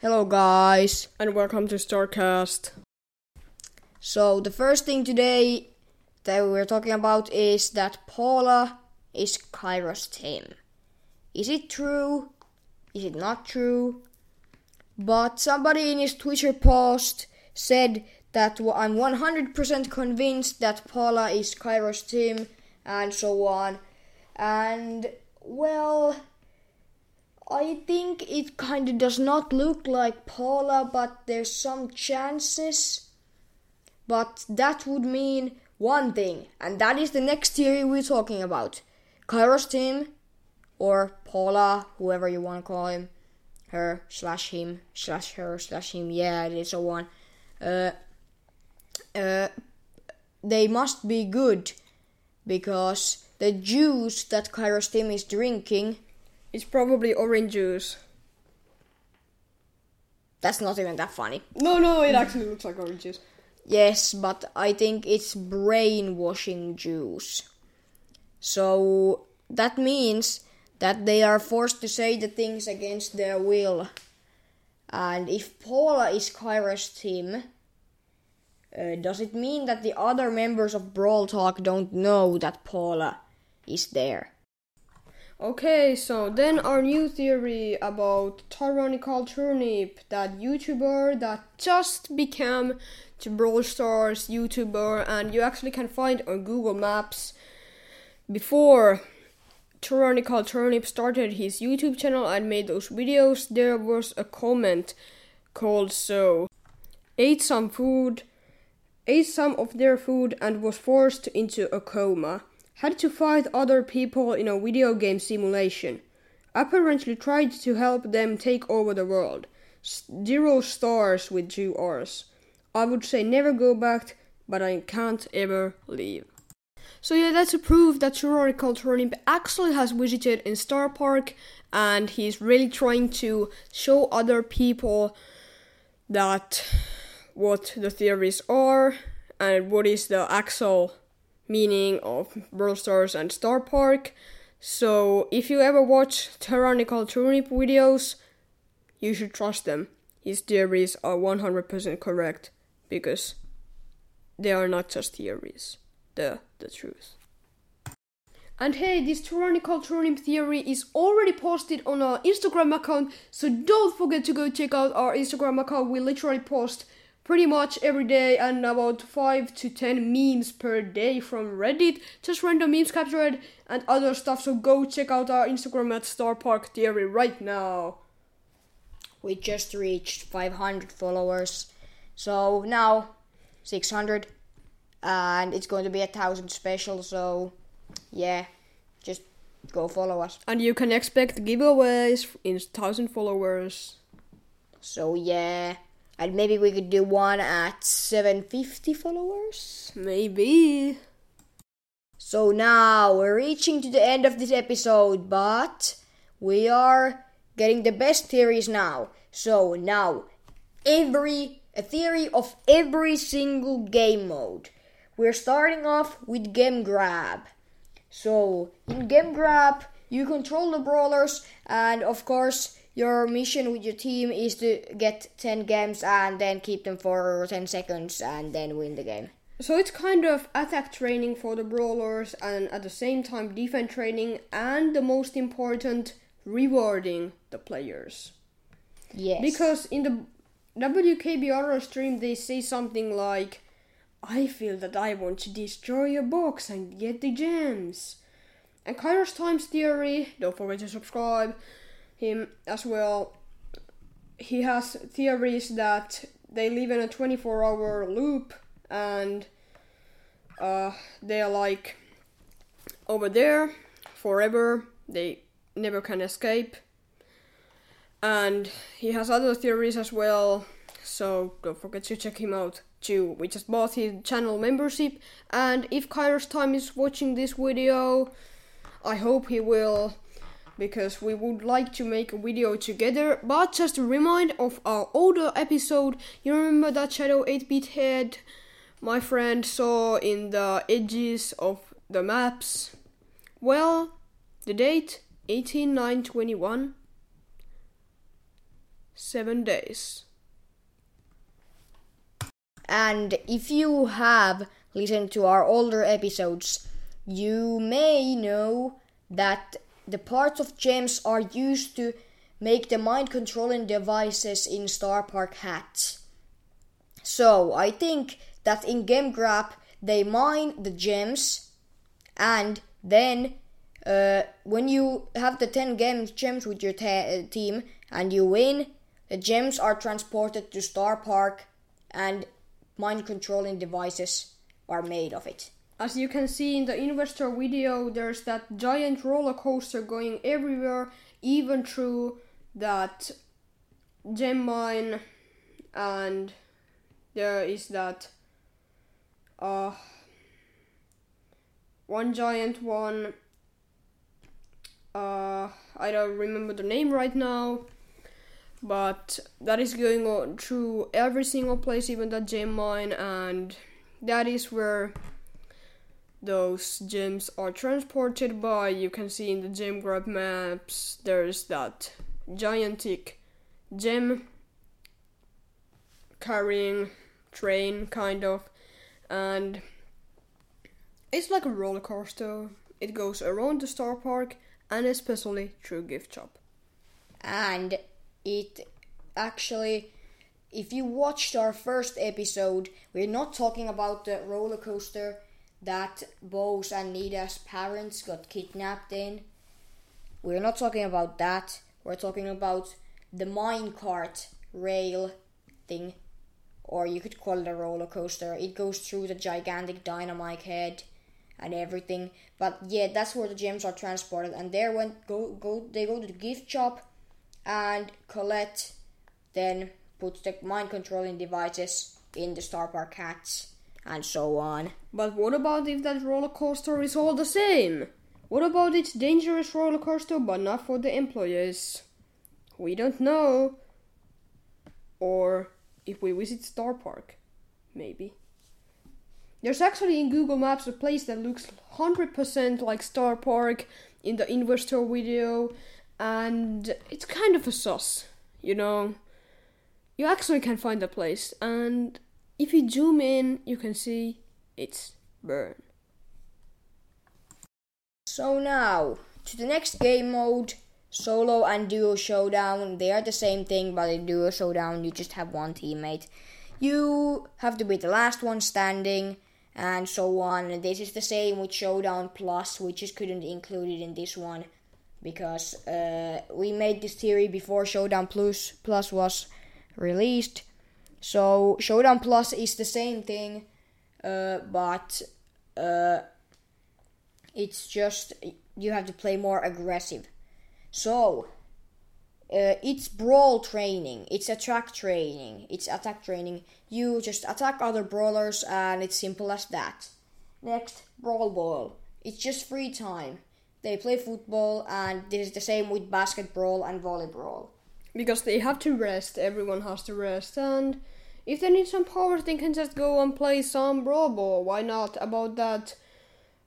Hello, guys. and welcome to StarrCast. So, the first thing today that we're talking about is that Paula is Kairos Time. Is it true? Is it not true? But somebody in his Twitter post said that I'm 100% convinced that Paula is Kairos Time and so on. And, well, I think it kind of does not look like Paula, but there's some chances. But that would mean one thing, and that is the next theory we're talking about. Kairos Time, or Paula, whoever you want to call him, her slash him slash her slash him, yeah, it is so on. Uh, uh, they must be good because the juice that Kairos Time is drinking, It's probably orange juice. that's not even that funny. No, no, it actually looks like orange juice. Yes, but I think it's brainwashing juice. So that means that they are forced to say the things against their will. And if Paula is Kairos Time, uh, does it mean that the other members of Brawl Talk don't know that Paula is there? Okay, so then our new theory about Tyrannical Turnip, that YouTuber that just became the Brawl Stars YouTuber, and you actually can find on Google Maps before Tyrannical Turnip started his YouTube channel and made those videos, there was a comment called so ate some food, ate some of their food and was forced into a coma. Had to fight other people in a video game simulation. Apparently tried to help them take over the world. Zero stars with two R's. I would say never go back, but I can't ever leave. So yeah, that's a proof that Tyrannical Turnip actually has visited in Starr Park and he's really trying to show other people that what the theories are and what is the actual meaning of Brawl Stars and Starr Park. So if you ever watch Tyrannical Turnip videos, you should trust them. His theories are 100% correct because they are not just theories, they're the truth. And hey, this tyrannical turnip theory is already posted on our Instagram account, so don't forget to go check out our Instagram account. We literally post pretty much every day and about 5 to 10 memes per day from Reddit, just random memes captured and other stuff. So go check out our Instagram at Starr Park Theory right now. We just reached 500 followers. So now 600 and it's going to be a thousand special so yeah just go follow us And you can expect giveaways in 1000 followers. so yeah and maybe we could do one at 750 followers Maybe. so now we're reaching to the end of this episode but we are getting the best theories now so now every a theory of every single game mode we're starting off with Gem Grab. So, in Gem Grab, you control the brawlers, and of course, your mission with your team is to get 10 games and then keep them for 10 seconds and then win the game. So it's kind of attack training for the brawlers and at the same time defense training and the most important rewarding the players. Yes. Because in the WKBR stream they say something like I feel that I want to destroy your box and get the gems. And Kairos Times Theory, don't forget to subscribe him as well. He has theories that they live in a 24 hour loop and uh, they are like over there forever. They never can escape. And he has other theories as well, so don't forget to check him out too. We just bought his channel membership, and if Kairos Time is watching this video, I hope he will, because we would like to make a video together. But just a remind of our older episode, you remember that Shadow 8 bit head my friend saw in the edges of the maps? Well, the date 18921 seven days. And if you have listened to our older episodes, you may know that the parts of gems are used to make the mind controlling devices in Starr Park hats. So I think that in Gem Grab they mine the gems and then uh, when you have the 10 gems, gems with your te- team and you win, the gems are transported to Starr Park and mind controlling devices are made of it. As you can see in the investor video, there's that giant roller coaster going everywhere, even through that gem mine, and there is that uh, one giant one. Uh, I don't remember the name right now, but that is going on through every single place, even that gem mine, and that is where those gems are transported by. You can see in the gem grab maps, there's that gigantic gem carrying train, kind of, and it's like a roller coaster. It goes around the Starr Park and especially through Gift Shop. And it actually if you watched our first episode, we're not talking about the roller coaster that Bose and Nita's parents got kidnapped in. We're not talking about that. We're talking about the minecart rail thing, or you could call it a roller coaster. It goes through the gigantic dynamite head and everything. But yeah, that's where the gems are transported, and there when go go they go to the gift shop, and Colette then puts the mind controlling devices in the Starr Park hats and so on. But what about if that roller coaster is all the same? What about it's dangerous roller coaster but not for the employees? We don't know. Or if we visit Starr Park, maybe. There's actually in Google Maps a place that looks 100% like Starr Park in the investor video, and it's kind of a sus, you know you actually can find the place and if you zoom in you can see it's burn so now to the next game mode solo and duo showdown. They are the same thing but in duo showdown you just have one teammate. You have to be the last one standing and so on. And this is the same with showdown plus we just couldn't include it in this one because uh, we made this theory before showdown plus plus was released. So Showdown Plus is the same thing, uh, but uh, it's just you have to play more aggressive. So uh, it's brawl training, it's attack training, it's attack training. You just attack other brawlers, and it's simple as that. Next, brawl ball. It's just free time. They play football, and this is the same with basketball and volleyball because they have to rest. Everyone has to rest, and if they need some power, they can just go and play some brawl ball. Why not? About that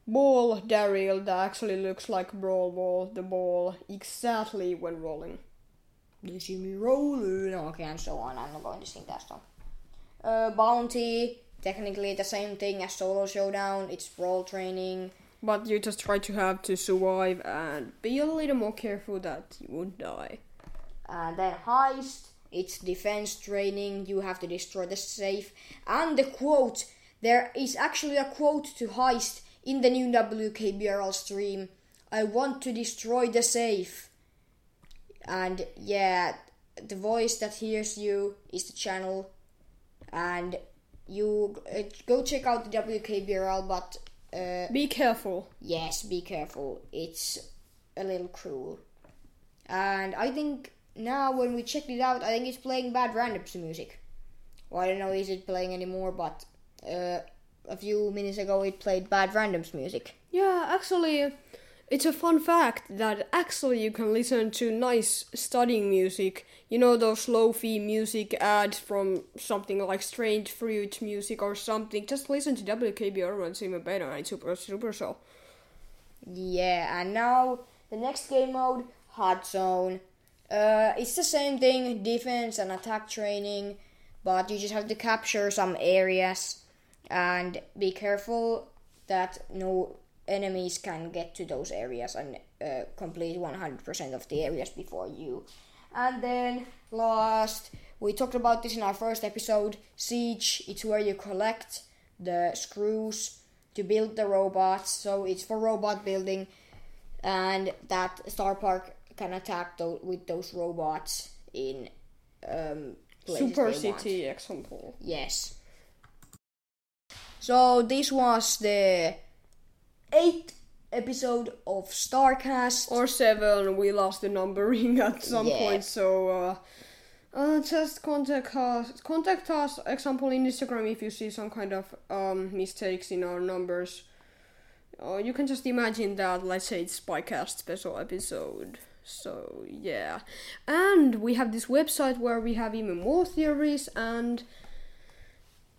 ball, Daryl, that actually looks like brawl ball. The ball exactly when rolling. You see me rolling, okay, and so on. I'm not going to sing that song. Uh, bounty, technically the same thing as solo showdown. It's brawl training. But you just try to have to survive and be a little more careful that you won't die. And then heist, it's defense training, you have to destroy the safe. And the quote, there is actually a quote to heist in the new WKBRL stream. I want to destroy the safe. And yeah, the voice that hears you is the channel. And you uh, go check out the WKBRL, but uh, be careful. Yes, be careful. It's a little cruel. And I think now when we checked it out, I think it's playing Bad Randoms music. Well, I don't know is it playing anymore, but uh, a few minutes ago it played Bad Randoms music. Yeah, actually, it's a fun fact that actually you can listen to nice studying music. You know those low-fi music ads from something like Strange Fruit music or something. Just listen to WKBR and see me better and super super show. Yeah, and now the next game mode, Hot Zone Uh, it's the same thing, defense and attack training, but you just have to capture some areas and be careful that no enemies can get to those areas and uh, complete 100% of the areas before you. And then last, we talked about this in our first episode. Siege, it's where you collect the screws to build the robots. So it's for robot building, and that Starr Park can attack those, with those robots in um, Super they want. City example. Yes. So this was the eighth episode of StarrCast. Or seven, we lost the numbering at some Yeah. point, so uh, uh, just contact us. Contact us, example in Instagram, if you see some kind of um, mistakes in our numbers. Uh, you can just imagine that, let's say it's Spycast special episode. So yeah, and we have this website where we have even more theories, and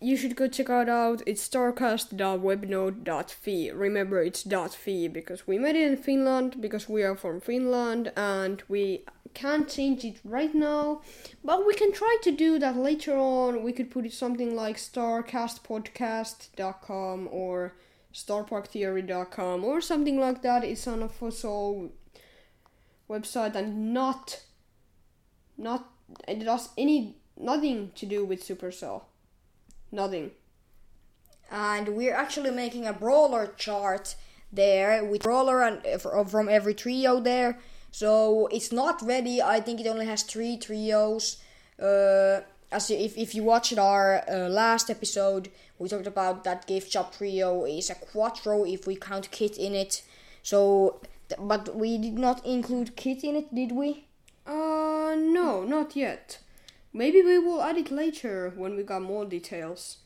you should go check it out. It's starcast.webnode.fi. Remember, it's .fi because we made it in Finland because we are from Finland and we can't change it right now, but we can try to do that later on. We could put it something like starcastpodcast.com or starparktheory.com or something like that. It's an official website and not not it does any nothing to do with Supercell. Nothing. and we're actually making a brawler chart there with brawler and uh, from every trio there. So it's not ready. I think it only has three trios. Uh, as if if you watched our uh, last episode, we talked about that gift shop trio is a quattro if we count Kit in it. So, but we did not include Kit in it, did we? Uh no, not yet. Maybe we will add it later when we got more details.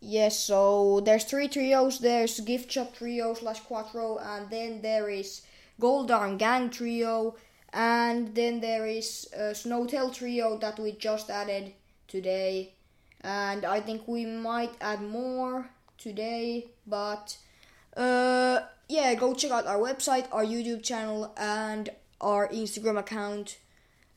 Yes, so there's three trios. There's Gift Shop Trio slash Quattro, and then there is Goldarm Gang Trio, and then there is uh, Snowtail Trio that we just added today. And I think we might add more today, but uh, yeah, go check out our website, our YouTube channel, and our Instagram account,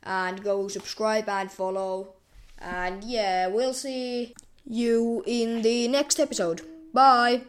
and go subscribe and follow. And yeah, we'll see you in the next episode. Bye.